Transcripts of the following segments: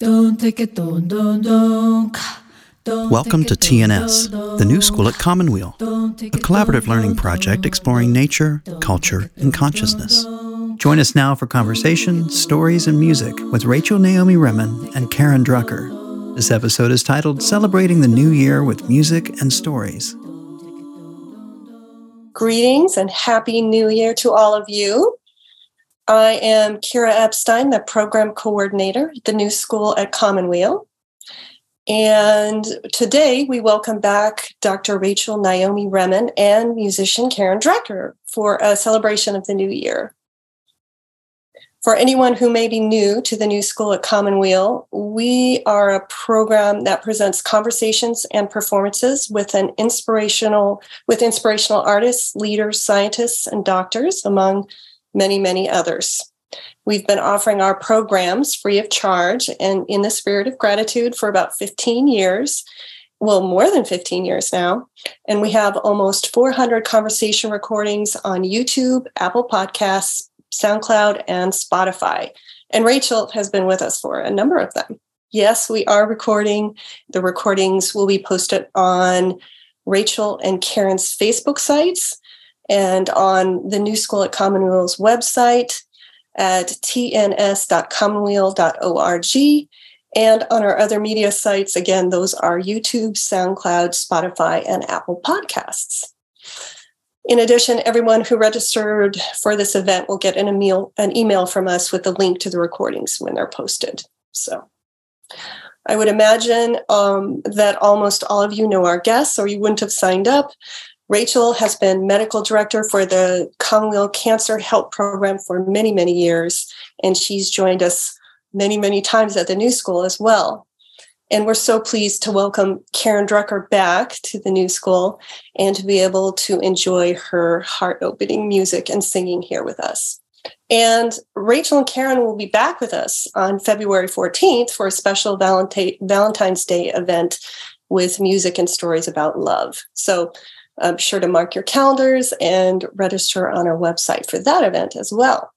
Welcome to TNS, the new school at Commonweal, a collaborative learning project exploring nature, culture, and consciousness. Join us now for conversation, stories, and music with Rachel Naomi Remen and Karen Drucker. This episode is titled Celebrating the New Year with Music and Stories. Greetings and Happy New Year to all of you. I am Kira Epstein, the program coordinator at the new school at Commonweal. And today we welcome back Dr. Rachel Naomi Remen and musician Karen Drucker for a celebration of the new year. For anyone who may be new to the new school at Commonweal, we are a program that presents conversations and performances with an inspirational with inspirational artists, leaders, scientists, and doctors, among many, many others. We've been offering our programs free of charge and in the spirit of gratitude for about 15 years. Well, more than 15 years now. And we have almost 400 conversation recordings on YouTube, Apple Podcasts, SoundCloud, and Spotify. And Rachel has been with us for a number of them. Yes, we are recording. The recordings will be posted on Rachel and Karen's Facebook sites and on the New School at Commonweal's website at tns.commonweal.org and on our other media sites. Again, those are YouTube, SoundCloud, Spotify, and Apple Podcasts. In addition, everyone who registered for this event will get an email, an email from us with a link to the recordings when they're posted. So I would imagine um, that almost all of you know our guests, or you wouldn't have signed up. Rachel has been medical director for the Commonweal Cancer Help Program for many, many years, and she's joined us many, many times at the new school as well. And we're so pleased to welcome Karen Drucker back to the new school and to be able to enjoy her heart opening music and singing here with us. And Rachel and Karen will be back with us on February 14th for a special Valentine's Day event with music and stories about love. So um, sure to mark your calendars and register on our website for that event as well.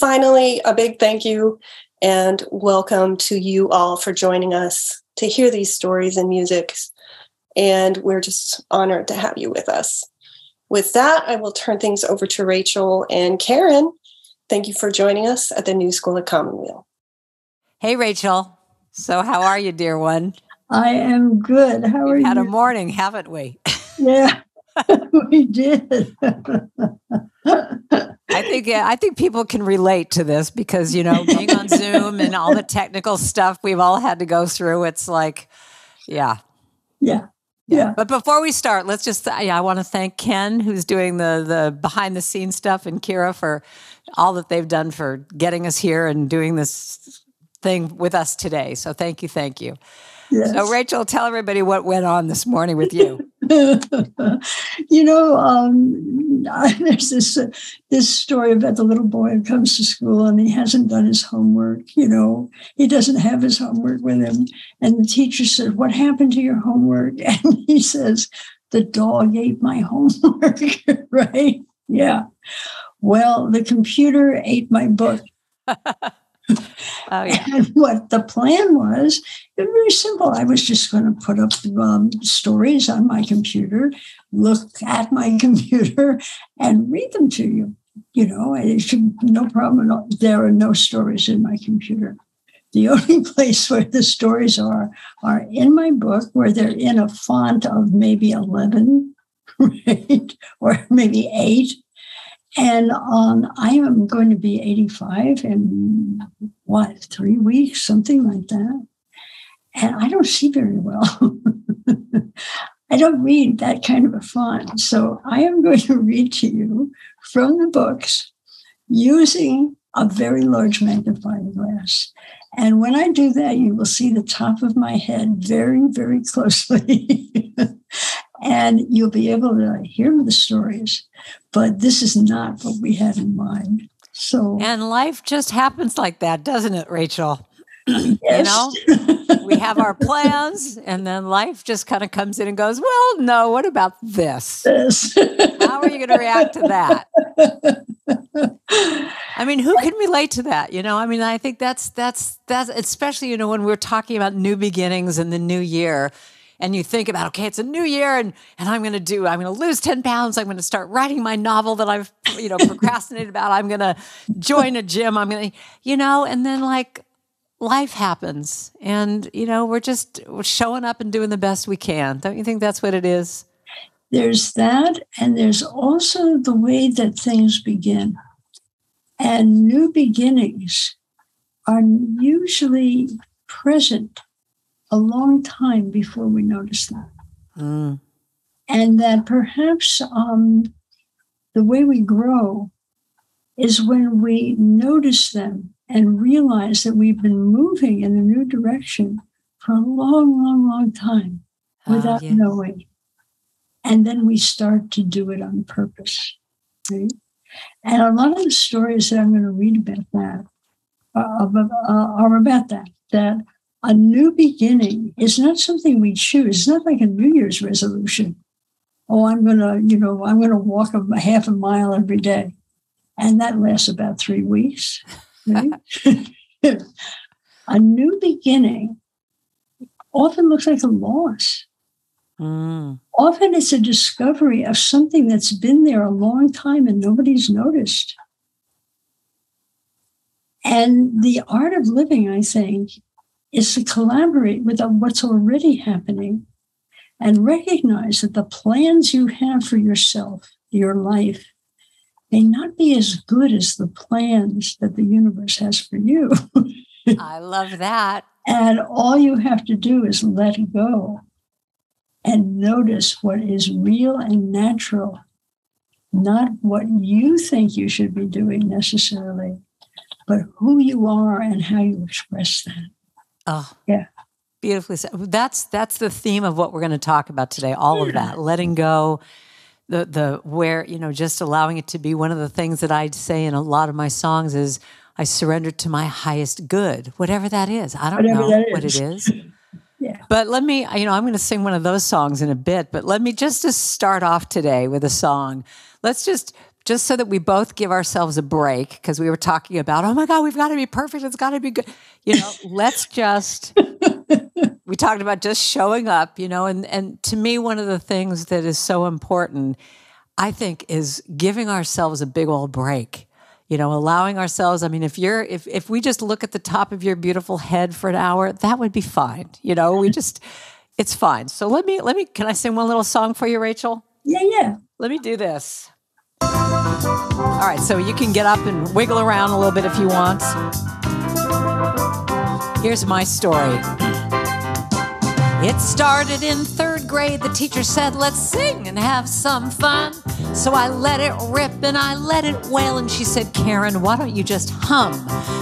Finally, a big thank you and welcome to you all for joining us to hear these stories and music. And we're just honored to have you with us. With that, I will turn things over to Rachel and Karen. Thank you for joining us at the New School of Commonweal. Hey, Rachel. So, how are you, dear one? I am good. How We've are you? Had a morning, haven't we? Yeah, we did. I think yeah, I think people can relate to this because you know being on Zoom and all the technical stuff we've all had to go through. It's like, yeah, yeah. Yeah. But before we start, let's just uh, yeah, I want to thank Ken who's doing the the behind the scenes stuff and Kira for all that they've done for getting us here and doing this thing with us today. So thank you, thank you. Yes. So, Rachel, tell everybody what went on this morning with you. you know, um, there's this uh, this story about the little boy who comes to school and he hasn't done his homework. You know, he doesn't have his homework with him, and the teacher says, "What happened to your homework?" And he says, "The dog ate my homework." right? Yeah. Well, the computer ate my book. Oh, yeah. And what the plan was, it was very simple. I was just going to put up um, stories on my computer, look at my computer, and read them to you. You know, it should no problem. There are no stories in my computer. The only place where the stories are are in my book, where they're in a font of maybe eleven, right, or maybe eight, and um, I am going to be 85 in what, three weeks, something like that. And I don't see very well. I don't read that kind of a font. So I am going to read to you from the books using a very large magnifying glass. And when I do that, you will see the top of my head very, very closely. and you'll be able to hear the stories. But this is not what we had in mind. So And life just happens like that, doesn't it, Rachel? you know, we have our plans, and then life just kind of comes in and goes, Well, no, what about this? This. How are you going to react to that? I mean, who can relate to that? You know, I mean, I think that's that's that's especially you know when we're talking about new beginnings and the new year, and you think about okay, it's a new year, and and I'm going to do, I'm going to lose ten pounds, I'm going to start writing my novel that I've you know procrastinated about, I'm going to join a gym, I'm going to, you know, and then like life happens, and you know we're just showing up and doing the best we can. Don't you think that's what it is? There's that, and there's also the way that things begin. And new beginnings are usually present a long time before we notice that. Mm. And that perhaps um, the way we grow is when we notice them and realize that we've been moving in a new direction for a long, long, long time Ah, without yes. knowing. And then we start to do it on purpose. Right? And a lot of the stories that I'm going to read about that uh, are about that, that a new beginning is not something we choose. It's not like a New Year's resolution. Oh, I'm going to, you know, I'm going to walk a, half a mile every day. And that lasts about three weeks. Right? a new beginning often looks like a loss. Mm. Often it's a discovery of something that's been there a long time and nobody's noticed. And the art of living, I think, is to collaborate with what's already happening and recognize that the plans you have for yourself, your life, may not be as good as the plans that the universe has for you. I love that. And all you have to do is let go and notice what is real and natural, not what you think you should be doing necessarily, but who you are and how you express that. Oh, Yeah. beautifully said. That's that's the theme of what we're going to talk about today. All of that, letting go, the the where you know, just allowing it to be. One of the things that I say in a lot of my songs is, I surrender to my highest good, whatever that is. I don't Whatever know what it is. is. Yeah. But let me, you know, I'm going to sing one of those songs in a bit, but let me just to start off today with a song. Let's just, just so that we both give ourselves a break, because we were talking about, oh my God, we've got to be perfect. It's got to be good. You know, let's just, we talked about just showing up, you know, and, and to me, one of the things that is so important, I think, is giving ourselves a big old break you know allowing ourselves i mean if you're if if we just look at the top of your beautiful head for an hour that would be fine you know we just it's fine so let me let me can i sing one little song for you rachel Yeah, yeah. let me do this all right so you can get up and wiggle around a little bit if you want here's my story it started in third grade. The teacher said, Let's sing and have some fun. So I let it rip and I let it wail. And she said, Karen, why don't you just hum?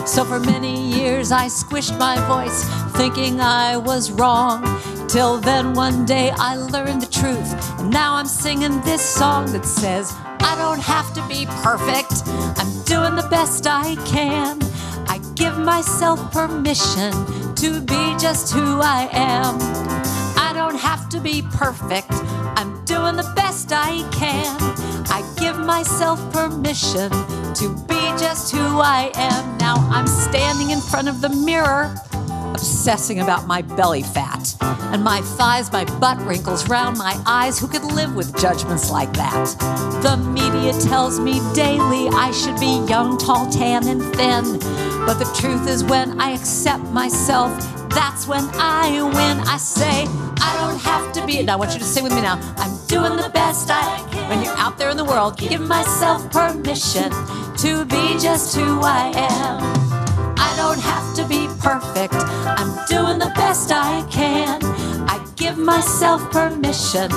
So for many years I squished my voice, thinking I was wrong. Till then one day I learned the truth. And now I'm singing this song that says, I don't have to be perfect. I'm doing the best I can. I give myself permission to be just who I am. I don't have to be perfect. I'm doing the best I can. I give myself permission to be just who I am. Now I'm standing in front of the mirror, obsessing about my belly fat and my thighs, my butt wrinkles round my eyes. Who could live with judgments like that? The media tells me daily I should be young, tall, tan, and thin. But the truth is, when I accept myself, that's when I win. I say, I don't have to be. And I want you to sing with me now. I'm doing the best I can. When you're out there in the world, give myself permission to be just who I am. I don't have to be perfect. I'm doing the best I can. I give myself permission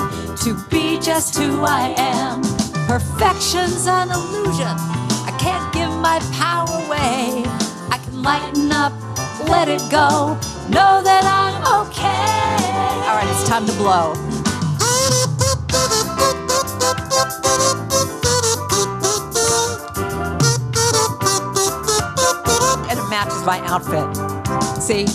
to be just who I am. Perfection's an illusion. I can't give my power away. I can lighten up, let it go, know that I'm okay. All right, it's time to blow. My outfit. See?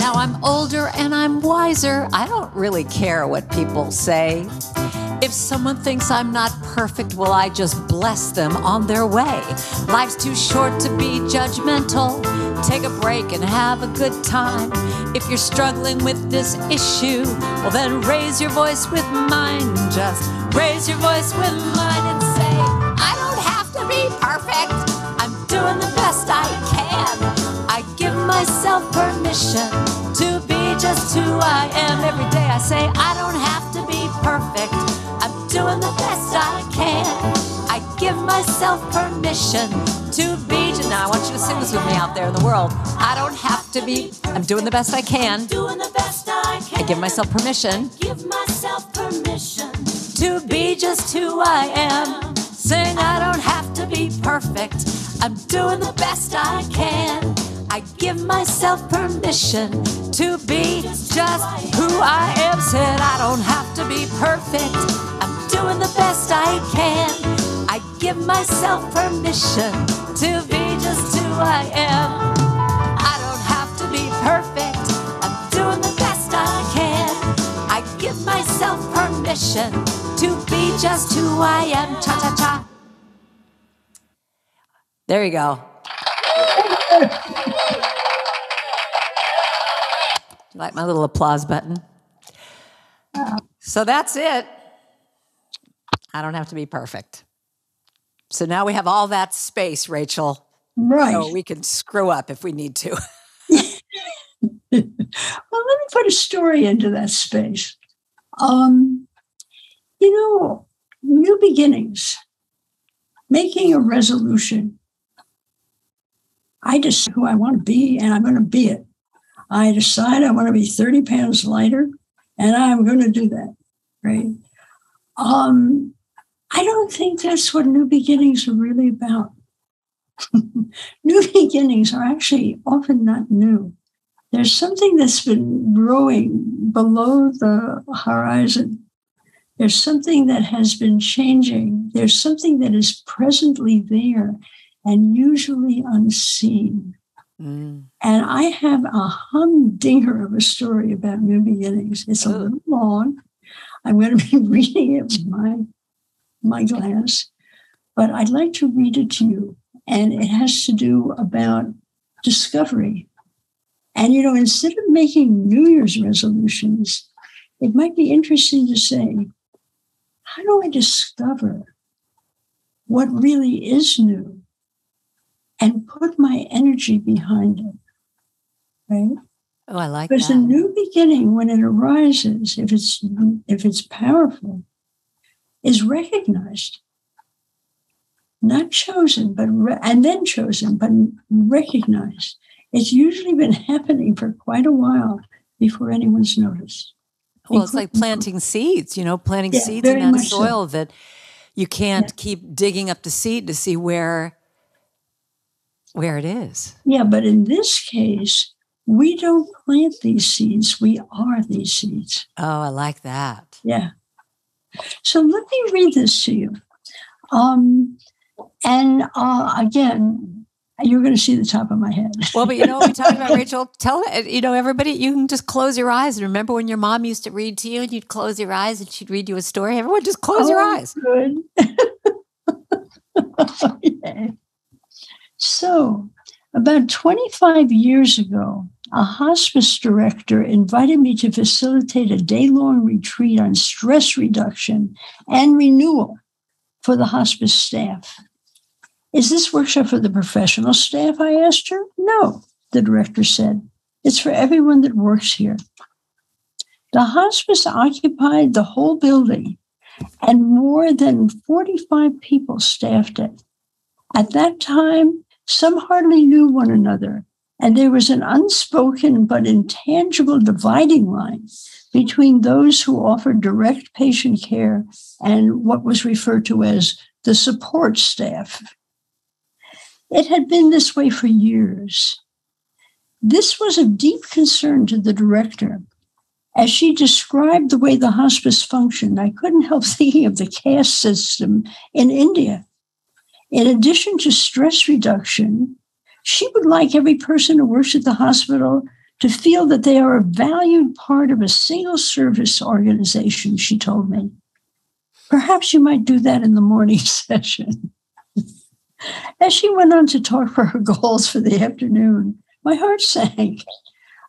Now I'm older and I'm wiser. I don't really care what people say. If someone thinks I'm not perfect, well, I just bless them on their way. Life's too short to be judgmental. Take a break and have a good time. If you're struggling with this issue, well, then raise your voice with mine. Just raise your voice with mine and say, I don't have to be perfect. I'm doing the best I can. I give myself permission to be just who I am. Every day I say, I don't have to be perfect. I'm doing the best I can. I give myself permission to be. Now I want you to sing this with me out there in the world. I don't have to be. I'm doing the best I can. Doing the best I can. I give myself permission Give myself permission. to be just who I am. Sing, I don't have to be perfect. I'm doing the best I can. I give myself permission to be just who I am. Said, I don't have to be perfect. I'm doing the best I can. Give myself permission to be just who I am. I don't have to be perfect. I'm doing the best I can. I give myself permission to be just who I am. Cha cha cha. There you go. You like my little applause button? So that's it. I don't have to be perfect. So now we have all that space, Rachel. Right. So we can screw up if we need to. well, let me put a story into that space. Um, you know, new beginnings, making a resolution. I decide who I want to be, and I'm going to be it. I decide I want to be 30 pounds lighter, and I'm going to do that. Right. Um, I don't think that's what new beginnings are really about. new beginnings are actually often not new. There's something that's been growing below the horizon. There's something that has been changing. There's something that is presently there and usually unseen. Mm. And I have a humdinger of a story about new beginnings. It's a Oh. little long. I'm going to be reading it with my, my glass, but I'd like to read it to you. And it has to do about discovery. And, you know, instead of making New Year's resolutions, it might be interesting to say, how do I discover what really is new and put my energy behind it? Right? Oh, I like Because that. a new beginning, when it arises, if it's if it's powerful, is recognized, not chosen, but re- and then chosen, but recognized. It's usually been happening for quite a while before anyone's noticed. Well, it's like planting seeds, you know, planting Yeah, seeds in that much so. soil that you can't keep digging up the seed to see where where it is. Yeah, but in this case, we don't plant these seeds; we are these seeds. Oh, I like that. Yeah. So let me read this to you. Um, and uh, again, you're going to see the top of my head. Well, but you know what we talked about, Rachel? Tell it, you know, everybody, you can just close your eyes. And remember when your mom used to read to you and you'd close your eyes and she'd read you a story? Everyone just close your Oh, eyes. Good. Okay. So, about 25 years ago, a hospice director invited me to facilitate a day long retreat on stress reduction and renewal for the hospice staff. Is this workshop for the professional staff? I asked her. No, the director said. It's for everyone that works here. The hospice occupied the whole building and more than 45 people staffed it. At that time, some hardly knew one another, and there was an unspoken but intangible dividing line between those who offered direct patient care and what was referred to as the support staff. It had been this way for years. This was of deep concern to the director, As she described the way the hospice functioned, I couldn't help thinking of the caste system in India. In addition to stress reduction, she would like every person who works at the hospital to feel that they are a valued part of a single service organization, she told me. Perhaps you might do that in the morning session. As she went on to talk for her goals for the afternoon, my heart sank.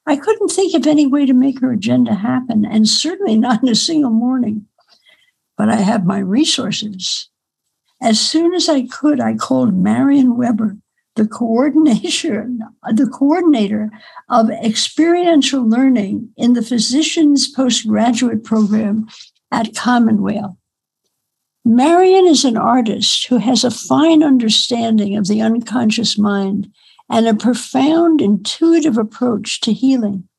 I couldn't think of any way to make her agenda happen, and certainly not in a single morning. But I have my resources. As soon as I could, I called Marion Weber, the coordination, the coordinator of experiential learning in the physician's postgraduate program at Commonweal. Marion is an artist who has a fine understanding of the unconscious mind and a profound intuitive approach to healing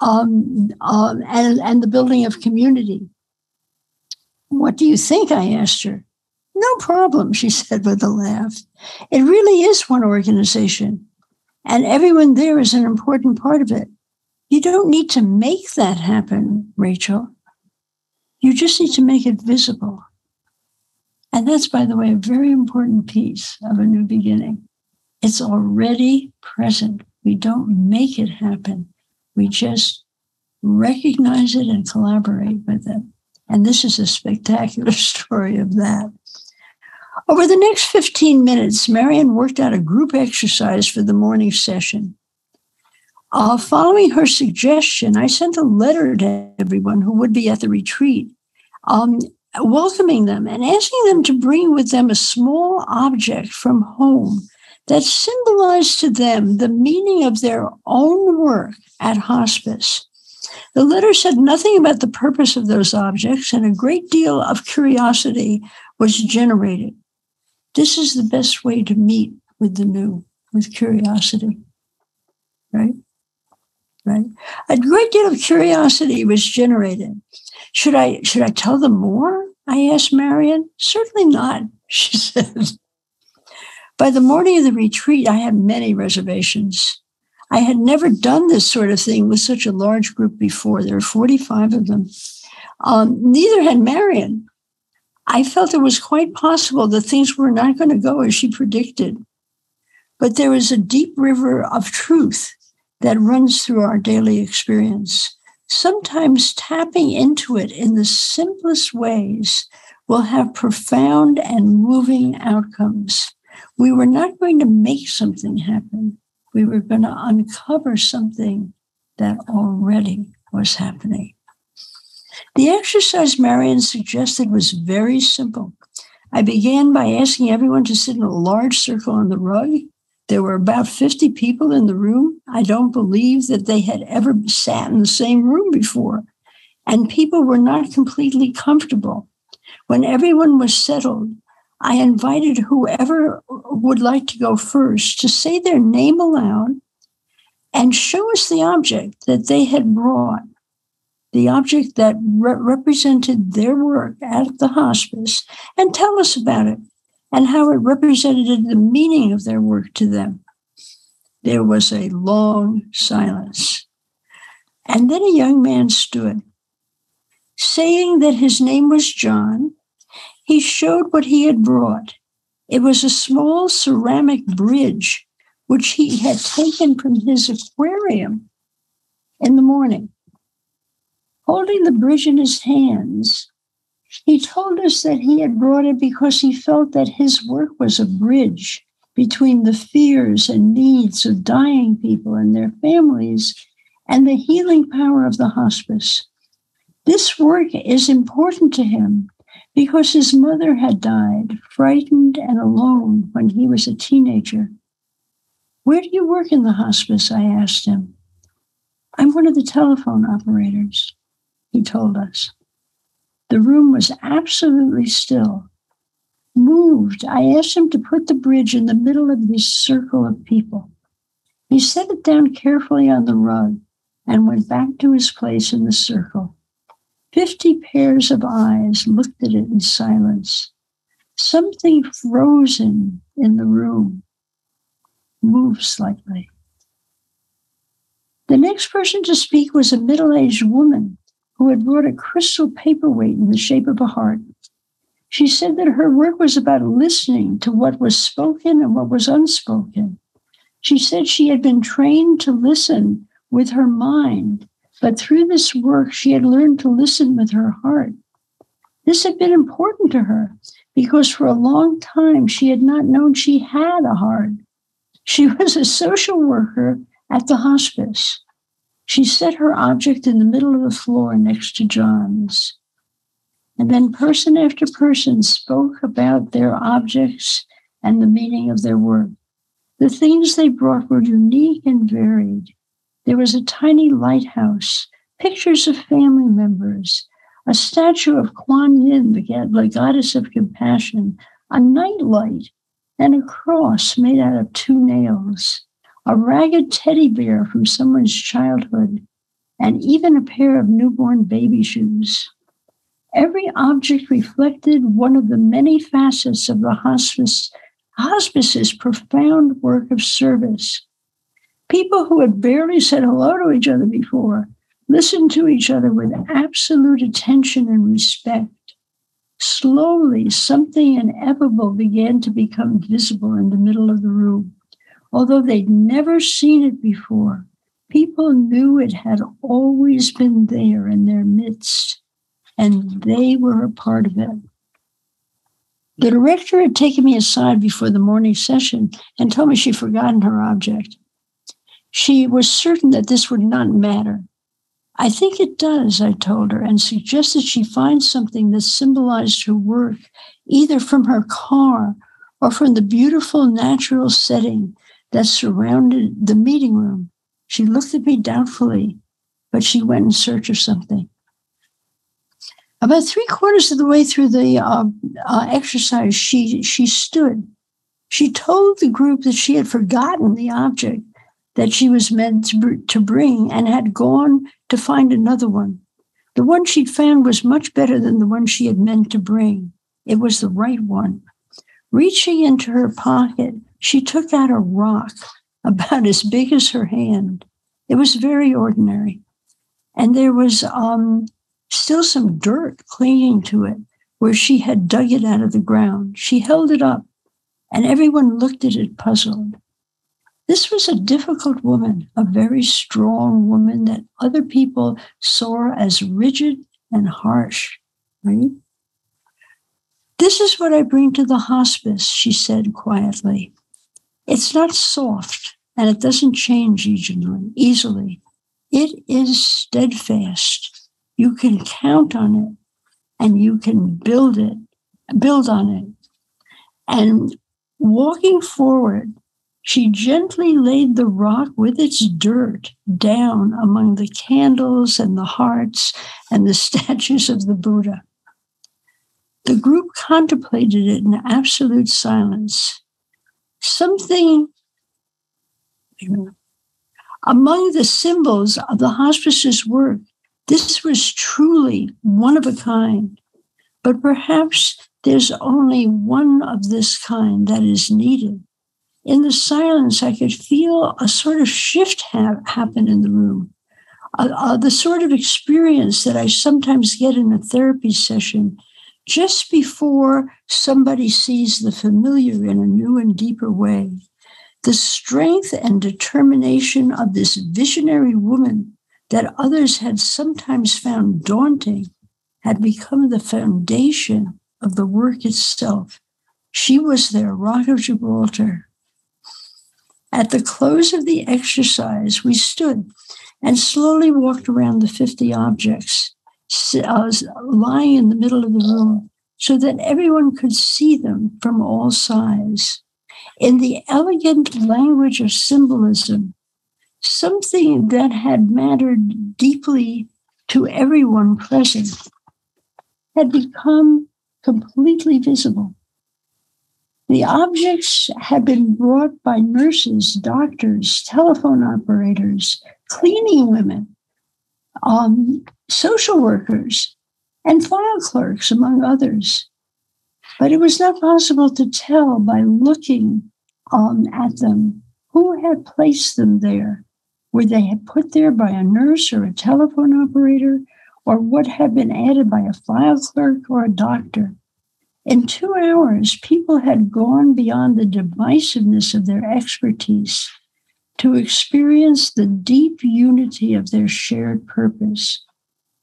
um, um, and, and the building of community. What do you think? I asked her. No problem, she said with a laugh. It really is one organization, and everyone there is an important part of it. You don't need to make that happen, Rachel. You just need to make it visible. And that's, by the way, a very important piece of a new beginning. It's already present. We don't make it happen. We just recognize it and collaborate with it. And this is a spectacular story of that. Over the next 15 minutes, Marion worked out a group exercise for the morning session. Uh, following her suggestion, I sent a letter to everyone who would be at the retreat, um, welcoming them and asking them to bring with them a small object from home that symbolized to them the meaning of their own work at hospice. The letter said nothing about the purpose of those objects, and a great deal of curiosity was generated. This is the best way to meet with the new, with curiosity. Right? Right? A great deal of curiosity was generated. Should I should I tell them more? I asked Marion. Certainly not, she said. By the morning of the retreat, I had many reservations. I had never done this sort of thing with such a large group before. There were 45 of them. Um, neither had Marion. I felt it was quite possible that things were not going to go as she predicted. But there is a deep river of truth that runs through our daily experience. Sometimes tapping into it in the simplest ways will have profound and moving outcomes we were not going to make something happen. We were going to uncover something that already was happening. The exercise Marion suggested was very simple. I began by asking everyone to sit in a large circle on the rug. There were about 50 people in the room. I don't believe that they had ever sat in the same room before. And people were not completely comfortable. When everyone was settled, I invited whoever would like to go first to say their name aloud and show us the object that they had brought, the object that re- represented their work at the hospice, and tell us about it and how it represented the meaning of their work to them. There was a long silence. And then a young man stood, saying that his name was John he showed what he had brought. It was a small ceramic bridge, which he had taken from his aquarium in the morning. Holding the bridge in his hands, he told us that he had brought it because he felt that his work was a bridge between the fears and needs of dying people and their families and the healing power of the hospice. This work is important to him because his mother had died, frightened and alone when he was a teenager. Where do you work in the hospice? I asked him. I'm one of the telephone operators, he told us. The room was absolutely still. Moved, I asked him to put the bridge in the middle of this circle of people. He set it down carefully on the rug and went back to his place in the circle. Fifty pairs of eyes looked at it in silence. Something frozen in the room moved slightly. The next person to speak was a middle aged woman who had brought a crystal paperweight in the shape of a heart. She said that her work was about listening to what was spoken and what was unspoken. She said she had been trained to listen with her mind, but through this work, she had learned to listen with her heart. This had been important to her because for a long time she had not known she had a heart. She was a social worker at the hospice. She set her object in the middle of the floor next to John's. And then person after person spoke about their objects and the meaning of their work. The things they brought were unique and varied. There was a tiny lighthouse, pictures of family members, a statue of Kuan Yin, the goddess of compassion, a nightlight, and a cross made out of two nails, a ragged teddy bear from someone's childhood, and even a pair of newborn baby shoes. Every object reflected one of the many facets of the hospice, hospice's profound work of service. People who had barely said hello to each other before listened to each other with absolute attention and respect. Slowly, something ineffable began to become visible in the middle of the room. Although they'd never seen it before, people knew it had always been there in their midst, and they were a part of it. The director had taken me aside before the morning session and told me she'd forgotten her object. She was certain that this would not matter. I think it does, I told her, and suggested she find something that symbolized her work, either from her car or from the beautiful natural setting that surrounded the meeting room. She looked at me doubtfully, but she went in search of something. About three quarters of the way through the uh, uh, exercise, she, she stood. She told the group that she had forgotten the object that she was meant to, to bring and had gone to find another one. The one she'd found was much better than the one she had meant to bring. It was the right one. Reaching into her pocket, she took out a rock about as big as her hand. It was very ordinary. And there was um, still some dirt clinging to it where she had dug it out of the ground. She held it up, and everyone looked at it puzzled. This was a difficult woman, a very strong woman that other people saw as rigid and harsh, right? This is what I bring to the hospice, she said quietly. It's not soft and it doesn't change easily. It is steadfast. You can count on it and you can build it, build on it. And walking forward she gently laid the rock with its dirt down among the candles and the hearts and the statues of the Buddha. The group contemplated it in absolute silence. Something among the symbols of the hospice's work, this was truly one of a kind. But perhaps there's only one of this kind that is needed in the silence, I could feel a sort of shift ha- happen in the room. Uh, uh, the sort of experience that I sometimes get in a therapy session just before somebody sees the familiar in a new and deeper way. The strength and determination of this visionary woman that others had sometimes found daunting had become the foundation of the work itself. She was their rock of Gibraltar. At the close of the exercise, we stood and slowly walked around the 50 objects uh, lying in the middle of the room so that everyone could see them from all sides. In the elegant language of symbolism, something that had mattered deeply to everyone present had become completely visible. The objects had been brought by nurses, doctors, telephone operators, cleaning women, um, social workers, and file clerks, among others. But it was not possible to tell by looking um, at them who had placed them there, were they put there by a nurse or a telephone operator, or what had been added by a file clerk or a doctor? In two hours, people had gone beyond the divisiveness of their expertise to experience the deep unity of their shared purpose.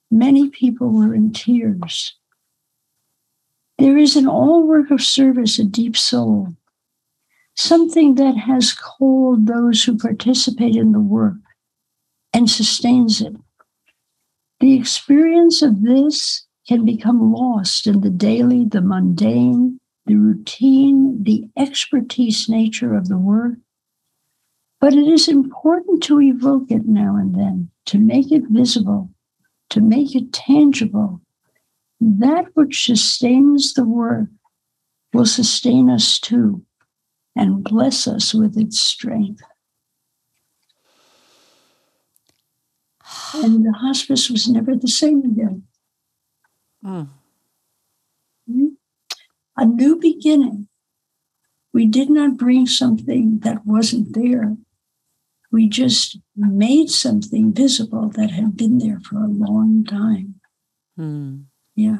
Many people were in tears. There is in all work of service a deep soul, something that has called those who participate in the work and sustains it. The experience of this can become lost in the daily, the mundane, the routine, the expertise nature of the work. But it is important to evoke it now and then, to make it visible, to make it tangible. That which sustains the work will sustain us too and bless us with its strength. And the hospice was never the same again. Mm. A new beginning. We did not bring something that wasn't there. We just made something visible that had been there for a long time. Mm. Yeah.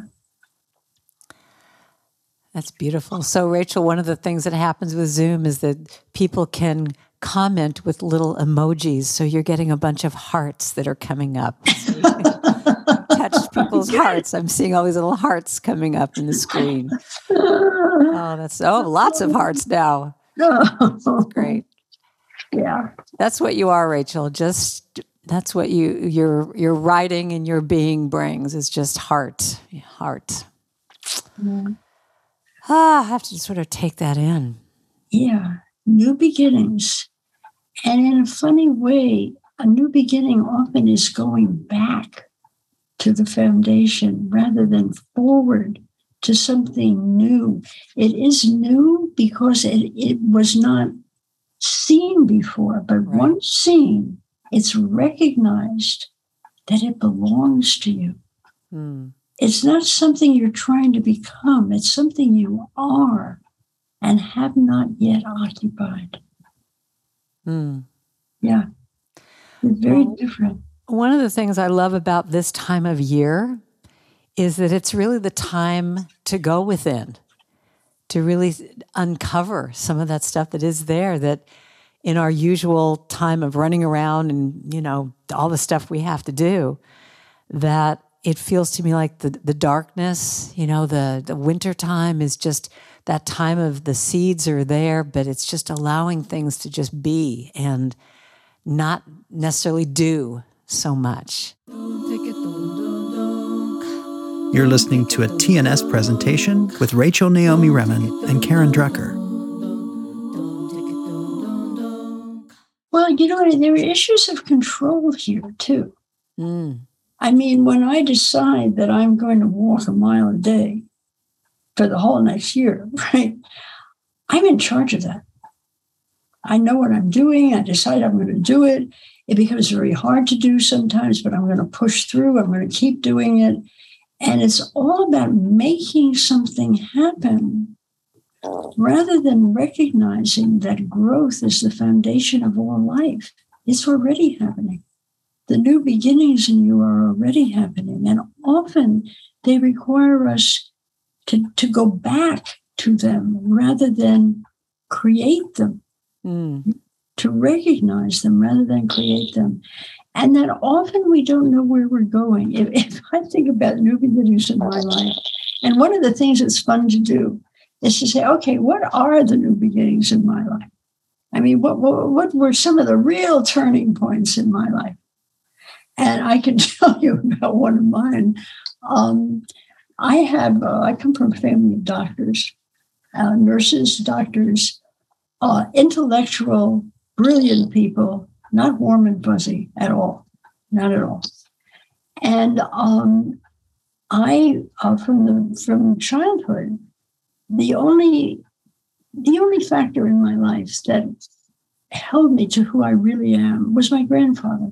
That's beautiful. So, Rachel, one of the things that happens with Zoom is that people can comment with little emojis. So, you're getting a bunch of hearts that are coming up. So you can touch people's hearts. I'm seeing all these little hearts coming up in the screen. Oh, that's oh, lots of hearts now. That's Great. Yeah. That's what you are, Rachel. Just that's what you your your writing and your being brings is just heart, heart. Yeah. Ah, I have to sort of take that in. Yeah. New beginnings. And in a funny way, a new beginning often is going back to the foundation rather than forward to something new. It is new because it, it was not seen before, but Right. once seen, it's recognized that it belongs to you. Hmm. It's not something you're trying to become, it's something you are and have not yet occupied. Hmm. Yeah. It's very Well- different. One of the things I love about this time of year is that it's really the time to go within, to really uncover some of that stuff that is there that in our usual time of running around and, you know, all the stuff we have to do, that it feels to me like the, the darkness, you know, the, the winter time is just that time of the seeds are there, but it's just allowing things to just be and not necessarily do so much. You're listening to a TNS presentation with Rachel Naomi Remen and Karen Drucker. Well, you know, there are issues of control here too. Mm. I mean, when I decide that I'm going to walk a mile a day for the whole next year, right? I'm in charge of that. I know what I'm doing. I decide I'm going to do it. It becomes very hard to do sometimes, but I'm going to push through. I'm going to keep doing it. And it's all about making something happen rather than recognizing that growth is the foundation of all life. It's already happening the new beginnings in you are already happening. And often they require us to, to go back to them rather than create them, Mm. to recognize them rather than create them. And that often we don't know where we're going. If, if I think about new beginnings in my life, and one of the things that's fun to do is to say, okay, what are the new beginnings in my life? I mean, what, what, what were some of the real turning points in my life? And I can tell you about one of mine. Um, I have, uh, I come from a family of doctors, uh, nurses, doctors, uh, intellectual, brilliant people, not warm and fuzzy at all, not at all. And um, I, uh, from the from childhood, the only the only factor in my life that held me to who I really am was my grandfather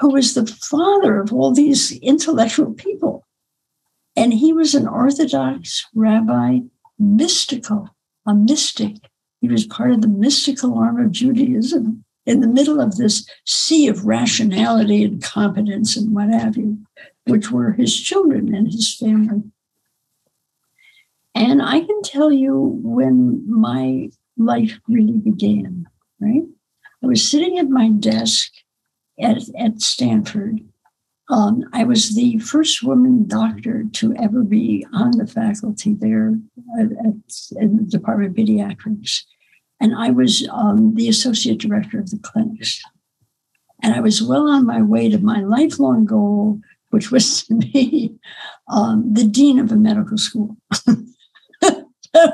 who was the father of all these intellectual people. And he was an Orthodox rabbi, mystical, a mystic. He was part of the mystical arm of Judaism. In the middle of this sea of rationality and competence and what have you, which were his children and his family. And I can tell you when my life really began, right? I was sitting at my desk at, at Stanford. Um, I was the first woman doctor to ever be on the faculty there at, at, in the Department of Pediatrics. And I was um, the associate director of the clinics. And I was well on my way to my lifelong goal, which was to be um, the dean of a medical school. that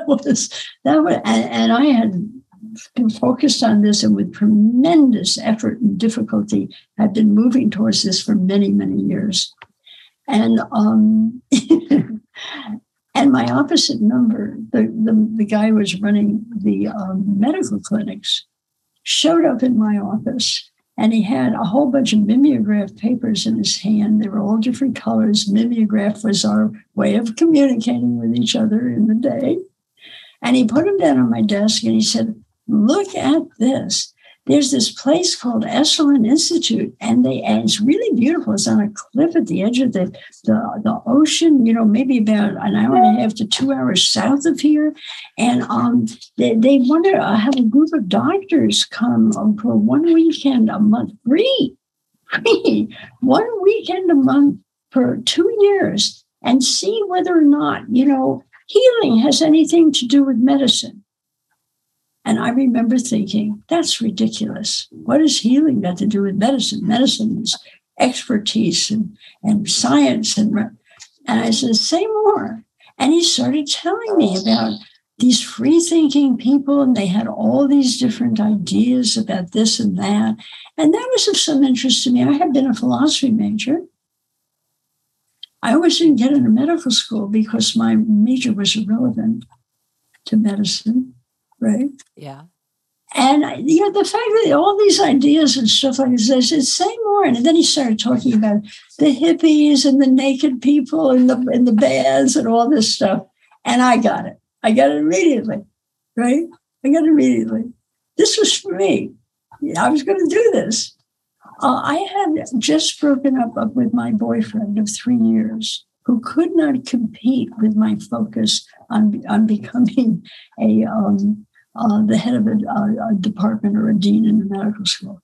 was that was, and, and I had been focused on this and with tremendous effort and difficulty had been moving towards this for many many years and um and my opposite number the, the the guy who was running the um, medical clinics showed up in my office and he had a whole bunch of mimeograph papers in his hand. They were all different colors. Mimeograph was our way of communicating with each other in the day. And he put them down on my desk and he said, Look at this. There's this place called Esalen Institute, and they and it's really beautiful. It's on a cliff at the edge of the, the, the ocean, you know, maybe about an hour and a half to two hours south of here. And um, they, they want to have a group of doctors come for one weekend a month, free, free, one weekend a month for two years and see whether or not, you know, healing has anything to do with medicine. And I remember thinking, that's ridiculous. What has healing got to do with medicine? Medicine is expertise and, and science. And, and I said, say more. And he started telling me about these free thinking people, and they had all these different ideas about this and that. And that was of some interest to me. I had been a philosophy major. I always didn't get into medical school because my major was irrelevant to medicine, right? Yeah. And you know, the fact that all these ideas and stuff like this, I said, say more. And then he started talking about the hippies and the naked people and the and the bands and all this stuff. And I got it. I got it immediately, right? I got it immediately. This was for me. I was going to do this. Uh, I had just broken up, up with my boyfriend of three years who could not compete with my focus on, on becoming a um, uh, the head of a, a, a department or a dean in a medical school.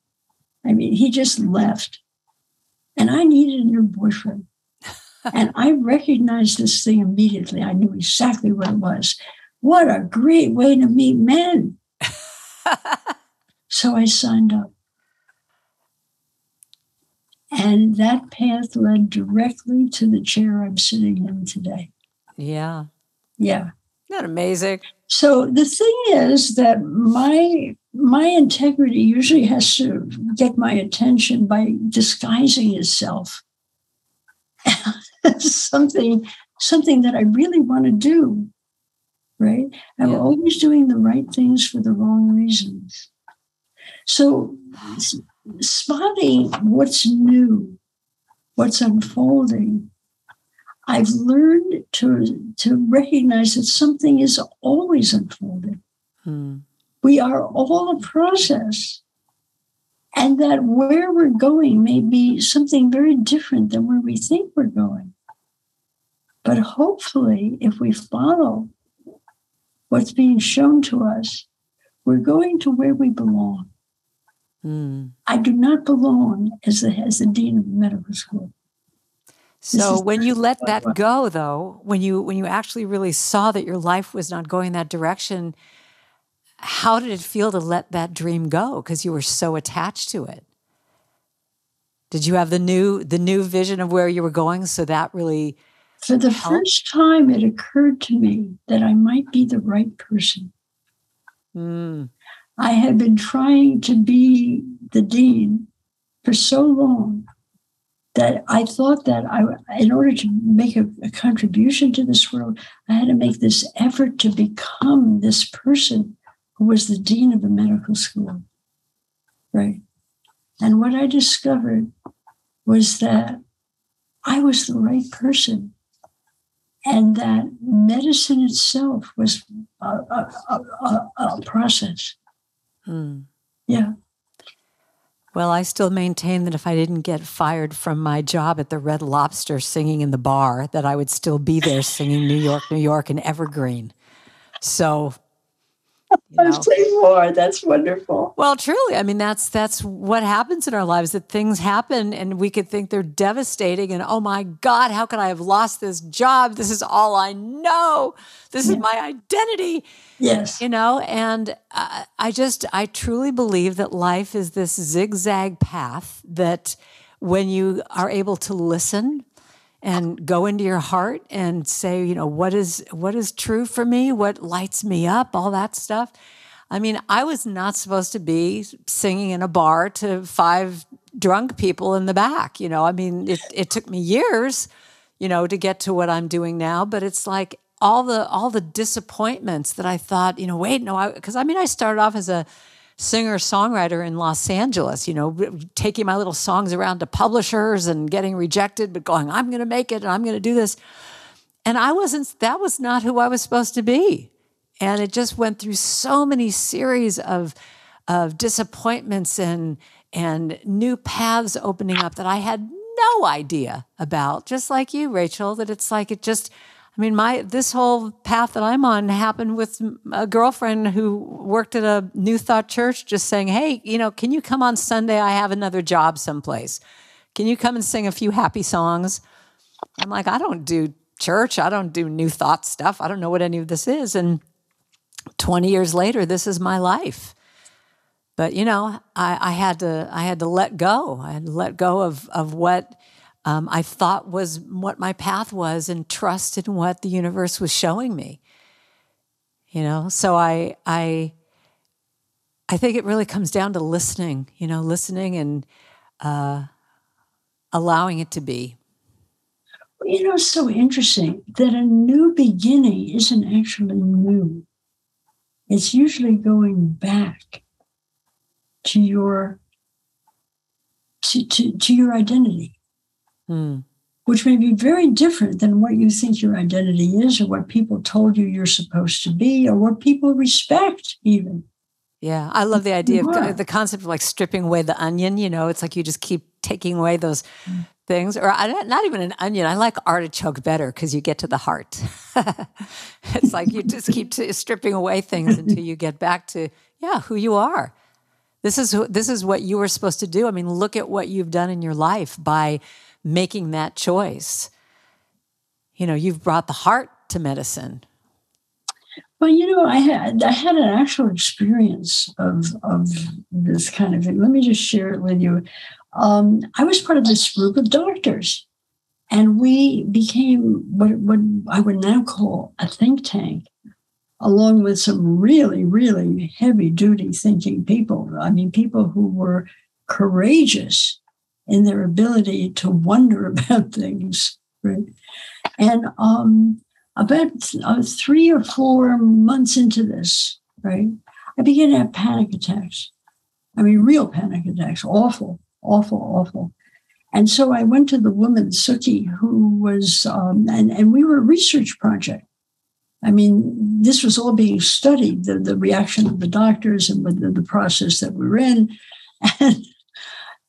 I mean, he just left. And I needed a new boyfriend. and I recognized this thing immediately. I knew exactly what it was. What a great way to meet men. so I signed up. And that path led directly to the chair I'm sitting in today. Yeah. Yeah. Isn't that amazing? So the thing is that my my integrity usually has to get my attention by disguising itself as something something that I really want to do. Right? I'm Yeah. always doing the right things for the wrong reasons. So spotting what's new, what's unfolding, I've learned to, to recognize that something is always unfolding. Hmm. We are all a process. And that where we're going may be something very different than where we think we're going. But hopefully, if we follow what's being shown to us, we're going to where we belong. Hmm. I do not belong as the, as the dean of the medical school. So when you let that go though, when you when you actually really saw that your life was not going that direction, how did it feel to let that dream go because you were so attached to it? Did you have the new the new vision of where you were going so that really For the Help? first time, it occurred to me that I might be the right person. Hmm. I had been trying to be the dean for so long that I thought that I, in order to make a, a contribution to this world, I had to make this effort to become this person who was the dean of a medical school. Right. And what I discovered was that I was the right person and that medicine itself was a, a, a, process. Hmm. Yeah. Well, I still maintain that if I didn't get fired from my job at the Red Lobster singing in the bar, that I would still be there singing New York, New York and Evergreen. So you know. Say more. That's wonderful. Well, truly, I mean that's that's what happens in our lives. That things happen, and we could think they're devastating, and oh my God, how could I have lost this job? This is all I know. This yeah. is my identity. Yes, you know, and uh, I just I truly believe that life is this zigzag path that when you are able to listen and go into your heart and say, you know, what is what is true for me, what lights me up, all that stuff. I mean, I was not supposed to be singing in a bar to five drunk people in the back. You know, I mean, it, it took me years, you know, to get to what I'm doing now. But it's like all the all the disappointments that I thought, you know, wait, no, I because I, I mean, I started off as a singer songwriter in Los Angeles, you know, taking my little songs around to publishers and getting rejected, but going, I'm going to make it and I'm going to do this. And I wasn't, that was not who I was supposed to be. And it just went through so many series of, of disappointments and, and new paths opening up that I had no idea about, just like you, Rachel, that it's like it just, I mean, my this whole path that I'm on happened with a girlfriend who worked at a New Thought church, just saying, "Hey, you know, can you come on Sunday? I have another job someplace. Can you come and sing a few happy songs?" I'm like, I don't do church. I don't do New Thought stuff. I don't know what any of this is. And 20 years later, this is my life. But you know, I, I had to I had to let go. I had to let go of of what um, I thought was what my path was and trust in what the universe was showing me. You know, so I I I think it really comes down to listening. You know, listening and uh, allowing it to be. You know, it's so interesting that a new beginning isn't actually new. It's usually going back to your to, to, to your identity mm. which may be very different than what you think your identity is or what people told you you're supposed to be or what people respect, even. Yeah, I love the idea of the concept of like stripping away the onion. You know, it's like you just keep taking away those mm. things, or not even an onion. I like artichoke better because you get to the heart. it's like you just keep stripping away things until you get back to yeah who you are. This is this is what you were supposed to do. I mean, look at what you've done in your life by making that choice. You know, you've brought the heart to medicine. Well, you know, I had I had an actual experience of of this kind of thing. Let me just share it with you. Um, I was part of this group of doctors, and we became what what I would now call a think tank, along with some really really heavy duty thinking people. I mean, people who were courageous in their ability to wonder about things, right? And um, about uh, three or four months into this, right, I began to have panic attacks. I mean, real panic attacks, awful, awful, awful. And so I went to the woman, Suki, who was, um, and, and we were a research project. I mean, this was all being studied, the, the reaction of the doctors and the, the process that we were in. And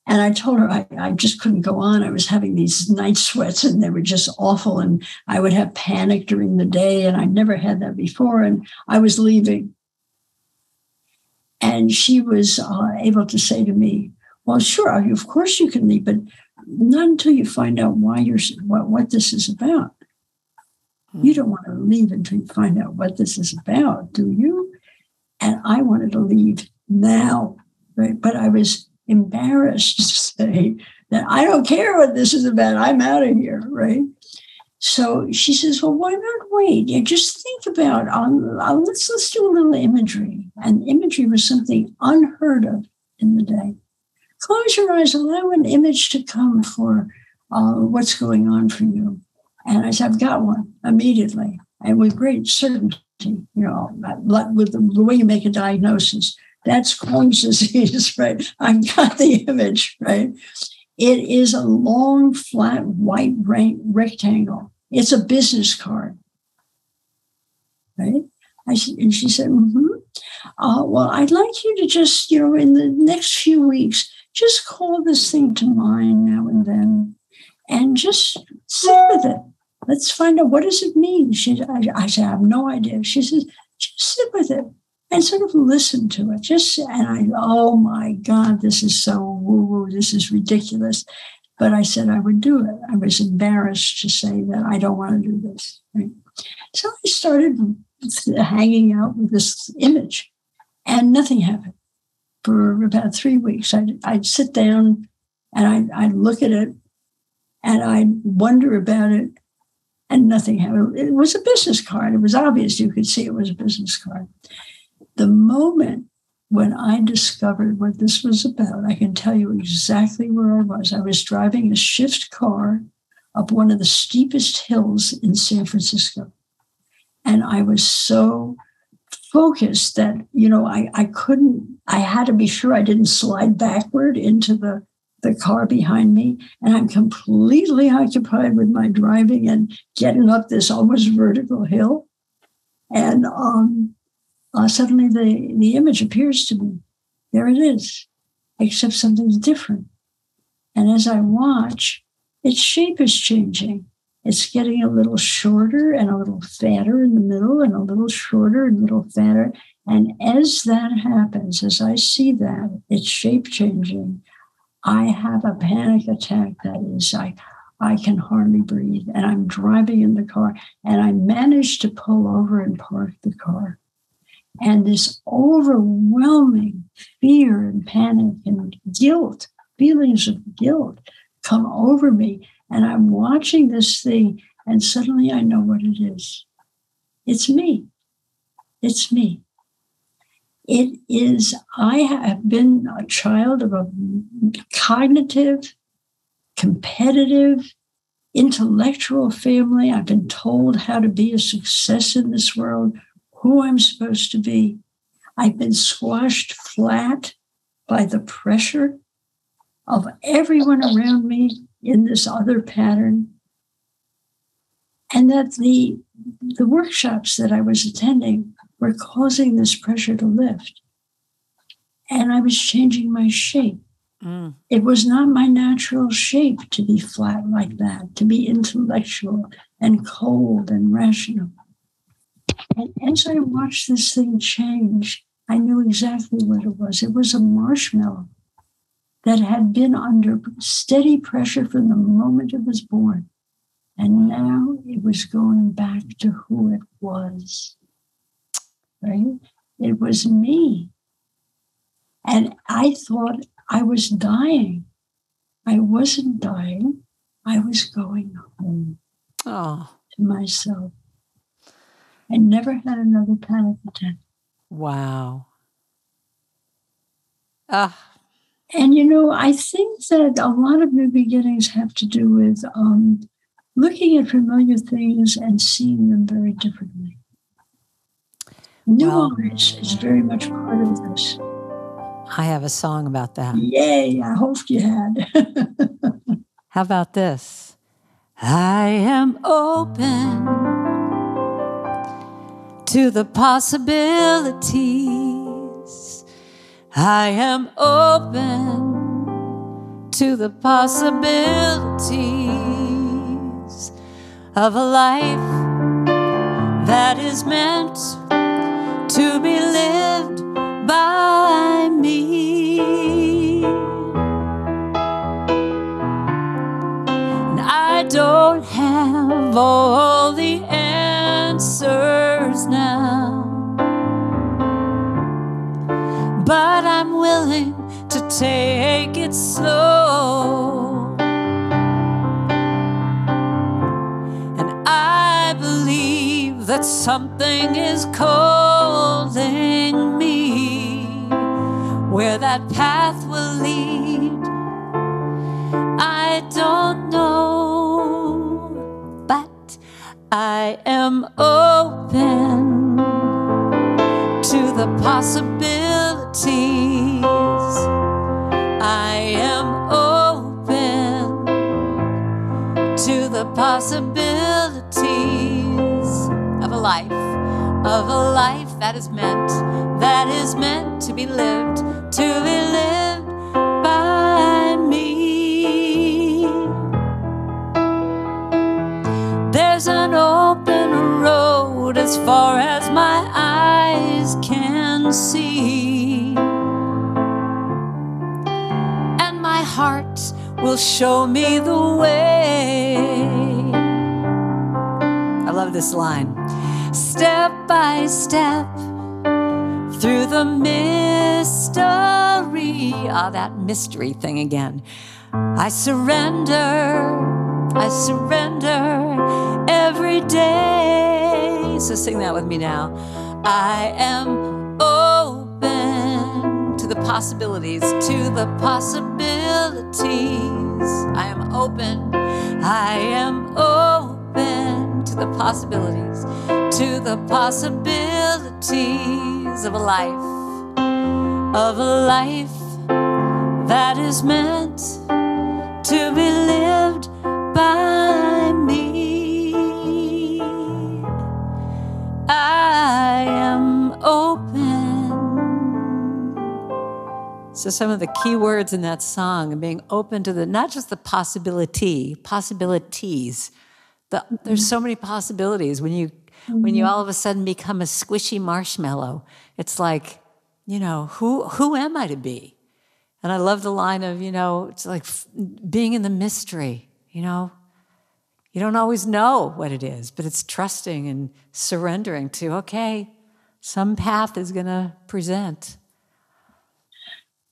and I told her I, I just couldn't go on. I was having these night sweats and they were just awful. And I would have panic during the day. And I'd never had that before. And I was leaving. And she was uh, able to say to me, Well, sure, of course you can leave, but not until you find out why you're what, what this is about. Hmm. You don't want to leave until you find out what this is about, do you? And I wanted to leave now, right? But I was embarrassed to say that I don't care what this is about. I'm out of here, right? So she says, "Well, why not wait? You just think about um, uh, let's let's do a little imagery." And imagery was something unheard of in the day. Close your eyes, allow an image to come for uh, what's going on for you. And I said, "I've got one immediately, and with great certainty." You know, with the way you make a diagnosis, that's Crohn's disease, right? I've got the image, right? It is a long, flat, white rectangle. It's a business card, right? I, and she said, mm-hmm. uh, well, I'd like you to just, you know, in the next few weeks, just call this thing to mind now and then and just sit with it. Let's find out what does it mean. She, I, I said, I have no idea. She says, just sit with it and sort of listen to it. Just and I, oh my God, this is so woo woo. This is ridiculous. But I said I would do it. I was embarrassed to say that I don't want to do this. Right? So I started hanging out with this image, and nothing happened for about three weeks. I'd, I'd sit down and I'd, I'd look at it and I'd wonder about it, and nothing happened. It was a business card. It was obvious you could see it was a business card. The moment when I discovered what this was about, I can tell you exactly where I was. I was driving a shift car up one of the steepest hills in San Francisco. And I was so focused that, you know, I, I couldn't, I had to be sure I didn't slide backward into the, the car behind me. And I'm completely occupied with my driving and getting up this almost vertical hill. And um, uh, suddenly the, the image appears to me. There it is, except something's different. And as I watch, its shape is changing. It's getting a little shorter and a little fatter in the middle, and a little shorter and a little fatter. And as that happens, as I see that, it's shape changing, I have a panic attack that is, I, I can hardly breathe. And I'm driving in the car, and I manage to pull over and park the car. And this overwhelming fear and panic and guilt, feelings of guilt come over me. And I'm watching this thing, and suddenly I know what it is. It's me. It's me. It is, I have been a child of a cognitive, competitive, intellectual family. I've been told how to be a success in this world who I'm supposed to be. I've been squashed flat by the pressure of everyone around me in this other pattern. And that the, the workshops that I was attending were causing this pressure to lift. And I was changing my shape. Mm. It was not my natural shape to be flat like that, to be intellectual and cold and rational. And as I watched this thing change, I knew exactly what it was. It was a marshmallow that had been under steady pressure from the moment it was born. And now it was going back to who it was. Right? It was me. And I thought I was dying. I wasn't dying. I was going home oh. to myself. I never had another panic attack. Wow. Ah. And you know, I think that a lot of new beginnings have to do with um, looking at familiar things and seeing them very differently. New well, eyes is very much part of this. I have a song about that. Yay, I hoped you had. How about this? I am open to the possibilities. I am open to the possibilities of a life that is meant to be lived by me. And I don't have all the answers But I'm willing to take it slow. And I believe that something is calling me where that path will lead. I don't know, but I am open to the realities. I am open to the possibilities of a life, of a life that is meant, that is meant to be lived, to be lived by me. There's an open road as far as my eyes can see. Will show me the way. I love this line. Step by step through the mystery. Ah, that mystery thing again. I surrender, I surrender every day. So sing that with me now. I am open the possibilities, to the possibilities. I am open, I am open to the possibilities, to the possibilities of a life, of a life that is meant to be lived by me. I am open. So, some of the key words in that song are being open to the not just the possibility, possibilities. The, there's so many possibilities when you when you mm-hmm. all of a sudden become a squishy marshmallow. It's like, you know, who who am I to be? And I love the line of, you know, it's like being in the mystery, you know. You don't always know what it is, but it's trusting and surrendering to, okay, some path is going to present.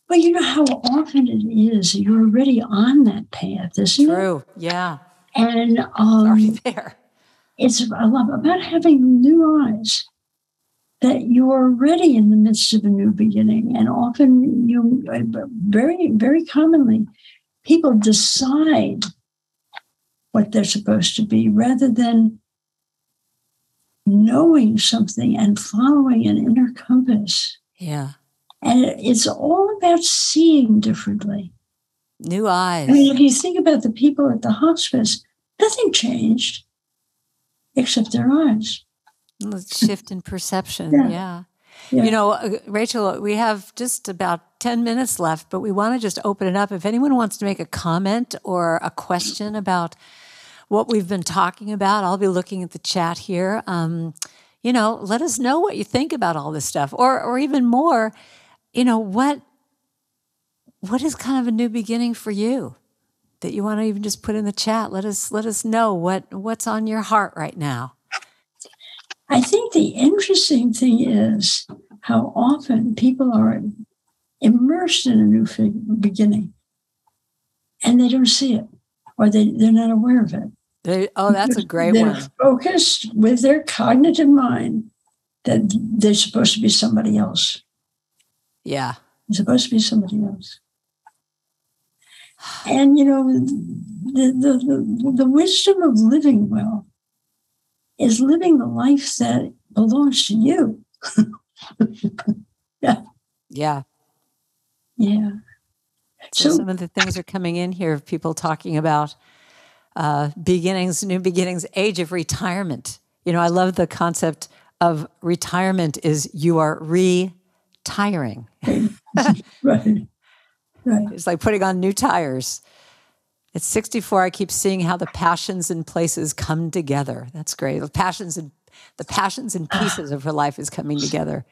But you know how often it is you're already on that path, isn't it? True. Yeah. And It's already um, there. it's about having new eyes that you're already in the midst of a new beginning and often you very very commonly people decide what they're supposed to be rather than knowing something and following an inner compass Yeah. And it's all about seeing differently New eyes. I mean, if you think about the people at the hospice, nothing changed except their eyes. Let's shift in perception. Yeah. yeah. Yeah. You know, uh, Rachel, we have just about 10 minutes left, but we want to just open it up. If anyone wants to make a comment or a question about what we've been talking about, I'll be looking at the chat here. Um, you know, let us know what you think about all this stuff, or or even more, you know, what what is kind of a new beginning for you that you want to even just put in the chat. Let us let us know what what's on your heart right now. I think the interesting thing is how often people are immersed in a new beginning and they don't see it or they, they're not aware of it. They, oh, that's a great they're one. focused with their cognitive mind that they're supposed to be somebody else. Yeah. They're supposed to be somebody else. And you know, the, the, the, the wisdom of living well is living the life that belongs to you. Yeah. Yeah. So, So- some of the things are coming in here of people talking about uh, beginnings, new beginnings, age of retirement. You know, I love the concept of retirement is you are retiring. Right. Right. It's like putting on new tires. At 64, I keep seeing how the passions and places come together. That's great. The passions and the passions and pieces of her life is coming together.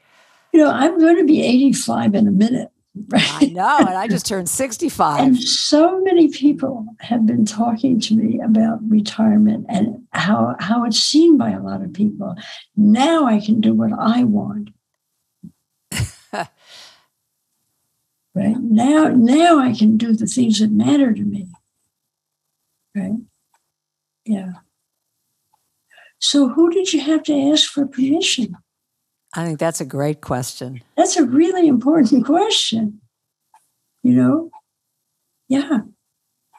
You know, I'm going to be 85 in a minute. Right? I know, and I just turned 65. And so many people have been talking to me about retirement and how, how it's seen by a lot of people. Now I can do what I want. Right? Now now i can do the things that matter to me. Right? Yeah. So who did you have to ask for permission? I think that's a great question. that's a really important question. You know? Yeah.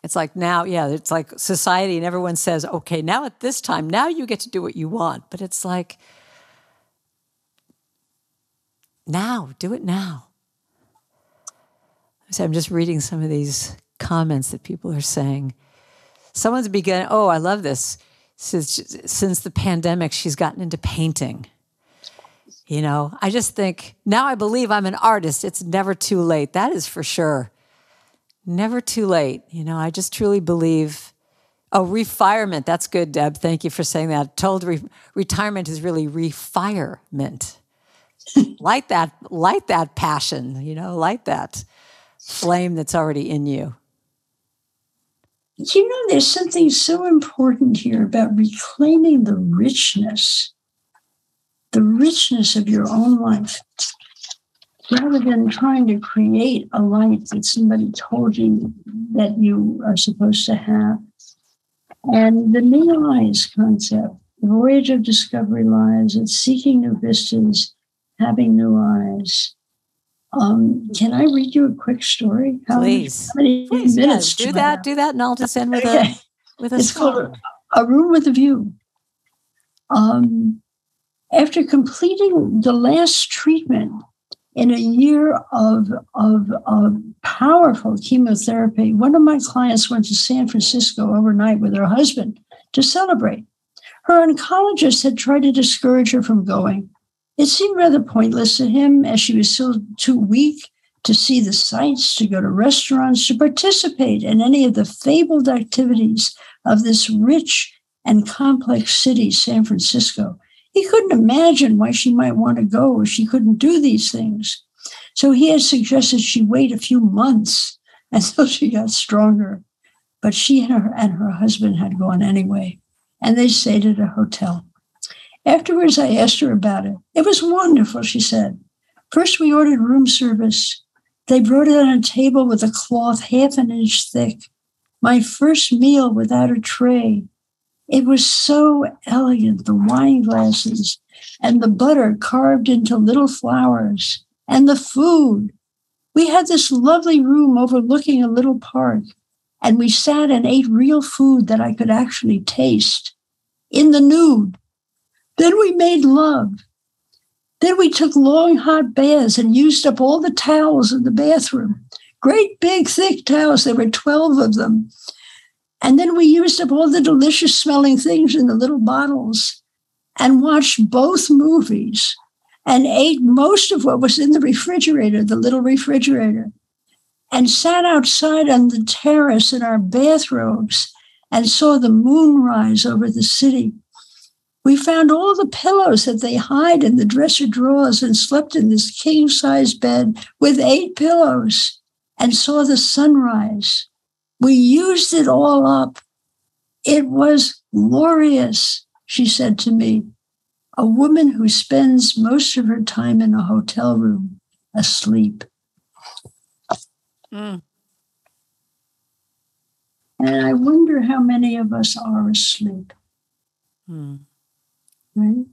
It's like now, yeah, it's like society and everyone says, okay, now at this time, now you get to do what you want. But it's like, now, do it now. So I'm just reading some of these comments that people are saying. Someone's begun, oh, I love this. Since, since the pandemic, she's gotten into painting. You know, I just think now I believe I'm an artist. It's never too late. That is for sure never too late. You know, I just truly believe. Oh, refirement. That's good, Deb. Thank you for saying that. Told re- retirement is really refirement. light that, light that passion. You know, light that flame that's already in you. You know, there's something so important here about reclaiming the richness, the richness of your own life, rather than trying to create a life that somebody told you that you are supposed to have. And the new eyes concept, the voyage of discovery lies in seeking new vistas, having new eyes. Um, can I read you a quick story? How Please. Many, Please, minutes? Yes, do that. Do that, and I'll just end with okay. a with a it's song. called a room with a view. Um, after completing the last treatment in a year of, of, of powerful chemotherapy, one of my clients went to San Francisco overnight with her husband to celebrate. Her oncologist had tried to discourage her from going. It seemed rather pointless to him as she was still too weak to see the sights, to go to restaurants, to participate in any of the fabled activities of this rich and complex city, San Francisco. He couldn't imagine why she might want to go if she couldn't do these things. So he had suggested she wait a few months until she got stronger. But she and her, and her husband had gone anyway, and they stayed at a hotel. Afterwards, I asked her about it. It was wonderful, she said. First, we ordered room service. They brought it on a table with a cloth half an inch thick. My first meal without a tray. It was so elegant, the wine glasses and the butter carved into little flowers and the food. We had this lovely room overlooking a little park, and we sat and ate real food that I could actually taste in the nude. Then we made love. Then we took long hot baths and used up all the towels in the bathroom. Great big thick towels. There were 12 of them. And then we used up all the delicious smelling things in the little bottles and watched both movies and ate most of what was in the refrigerator, the little refrigerator, and sat outside on the terrace in our bathrobes and saw the moon rise over the city we found all the pillows that they hide in the dresser drawers and slept in this king size bed with eight pillows and saw the sunrise. We used it all up. It was glorious, she said to me. A woman who spends most of her time in a hotel room asleep. Mm. And I wonder how many of us are asleep. Mm right?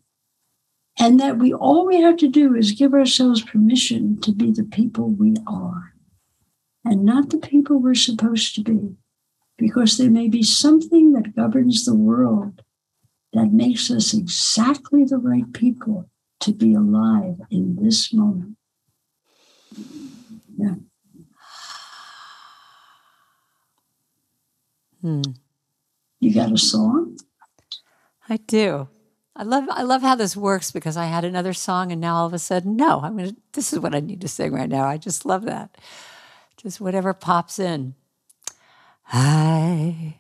And that we all we have to do is give ourselves permission to be the people we are and not the people we're supposed to be, because there may be something that governs the world that makes us exactly the right people to be alive in this moment. Yeah. Hmm. You got a song? I do. I love I love how this works because I had another song and now all of a sudden no I'm gonna this is what I need to sing right now. I just love that. Just whatever pops in. I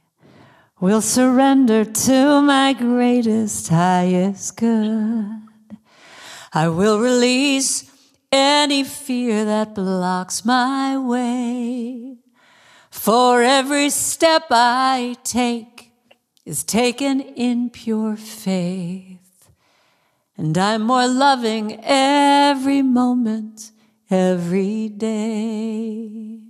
will surrender to my greatest highest good. I will release any fear that blocks my way. For every step I take is taken in pure faith. And I'm more loving every moment, every day.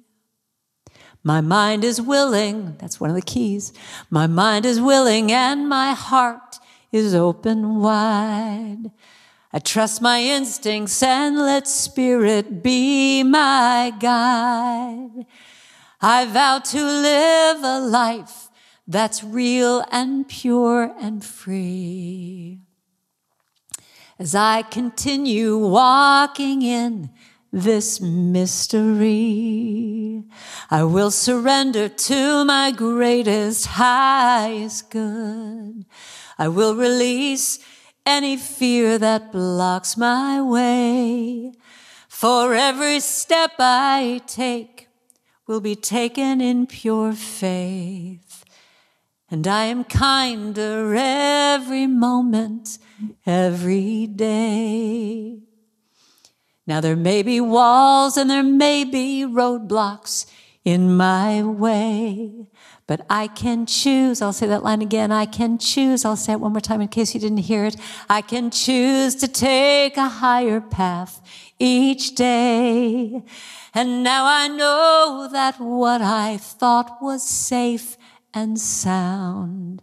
My mind is willing, that's one of the keys. My mind is willing and my heart is open wide. I trust my instincts and let spirit be my guide. I vow to live a life that's real and pure and free. As I continue walking in this mystery, I will surrender to my greatest, highest good. I will release any fear that blocks my way. For every step I take will be taken in pure faith and I am kinder every moment, every day. Now there may be walls and there may be roadblocks in my way, but I can choose. I'll say that line again. I can choose. I'll say it one more time in case you didn't hear it. I can choose to take a higher path each day. And now I know that what I thought was safe and sound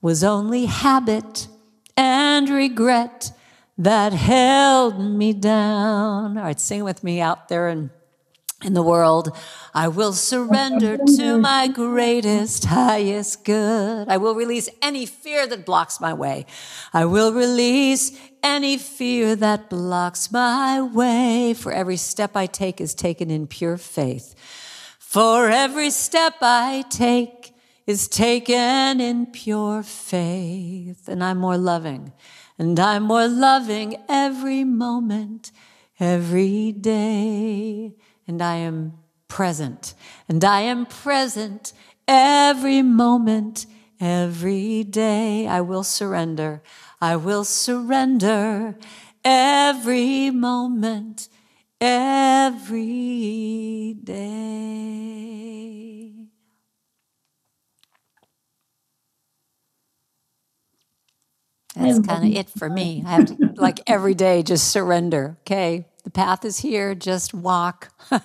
was only habit and regret that held me down. All right, sing with me out there in, in the world. I will surrender to my greatest, highest good. I will release any fear that blocks my way. I will release any fear that blocks my way. For every step I take is taken in pure faith. For every step I take is taken in pure faith. And I'm more loving and I'm more loving every moment, every day. And I am present. And I am present every moment, every day. I will surrender. I will surrender every moment, every day. That's kind of it for me. I have to, like, every day just surrender. Okay, the path is here, just walk.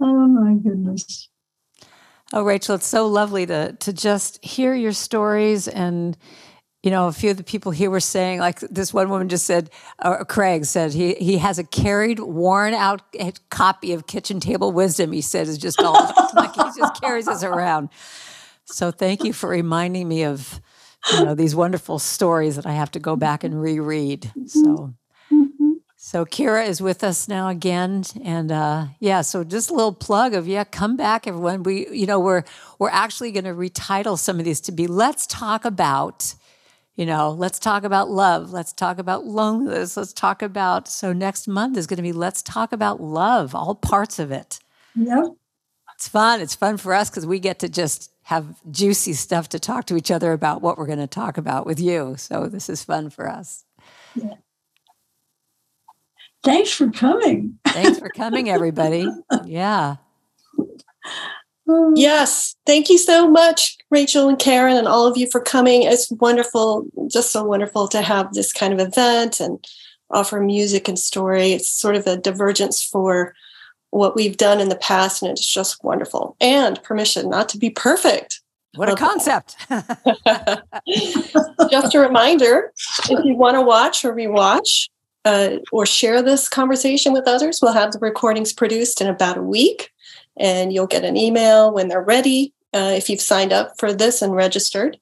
Oh my goodness. Oh, Rachel, it's so lovely to to just hear your stories and you know, a few of the people here were saying, like this one woman just said, or Craig said, he he has a carried, worn out copy of Kitchen Table Wisdom. He said is just all like he just carries us around. So thank you for reminding me of you know these wonderful stories that I have to go back and reread. So so Kira is with us now again, and uh, yeah. So just a little plug of yeah, come back, everyone. We you know we're we're actually going to retitle some of these to be "Let's talk about." You know, let's talk about love. Let's talk about loneliness. Let's talk about. So next month is going to be "Let's talk about love," all parts of it. Yep. It's fun. It's fun for us because we get to just have juicy stuff to talk to each other about what we're going to talk about with you. So this is fun for us. Yeah. Thanks for coming. Thanks for coming, everybody. Yeah. Oh, Yes, thank you so much, Rachel and Karen, and all of you for coming. It's wonderful, just so wonderful to have this kind of event and offer music and story. It's sort of a divergence for what we've done in the past, and it's just wonderful. And permission not to be perfect. What a concept. just a reminder if you want to watch or rewatch uh, or share this conversation with others, we'll have the recordings produced in about a week, and you'll get an email when they're ready. Uh, if you've signed up for this and registered.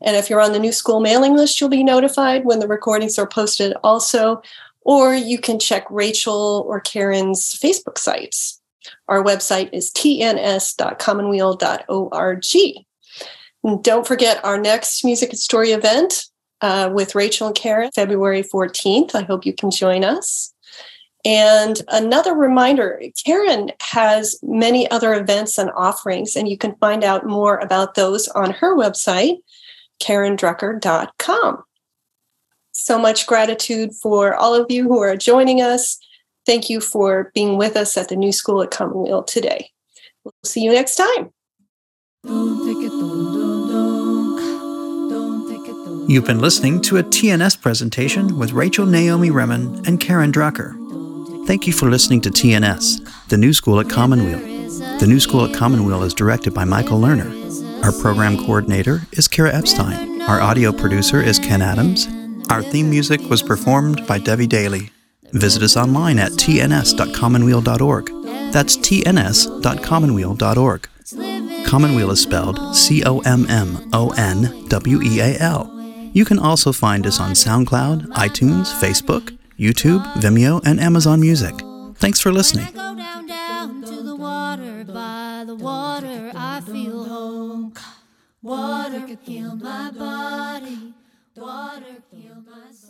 And if you're on the new school mailing list, you'll be notified when the recordings are posted also. Or you can check Rachel or Karen's Facebook sites. Our website is tns.commonweal.org. And don't forget our next music and story event uh, with Rachel and Karen, February 14th. I hope you can join us. And another reminder Karen has many other events and offerings, and you can find out more about those on her website, karendrucker.com. So much gratitude for all of you who are joining us. Thank you for being with us at the New School at Commonweal today. We'll see you next time. You've been listening to a TNS presentation with Rachel Naomi Remen and Karen Drucker. Thank you for listening to TNS, the New School at Commonweal. The New School at Commonweal is directed by Michael Lerner. Our program coordinator is Kara Epstein. Our audio producer is Ken Adams. Our theme music was performed by Debbie Daly. Visit us online at tns.commonweal.org. That's tns.commonweal.org. Commonweal is spelled C O M M O N W E A L. You can also find us on SoundCloud, iTunes, Facebook, YouTube, Vimeo, and Amazon Music. Thanks for listening. Water. Can heal my body. Water heal my soul.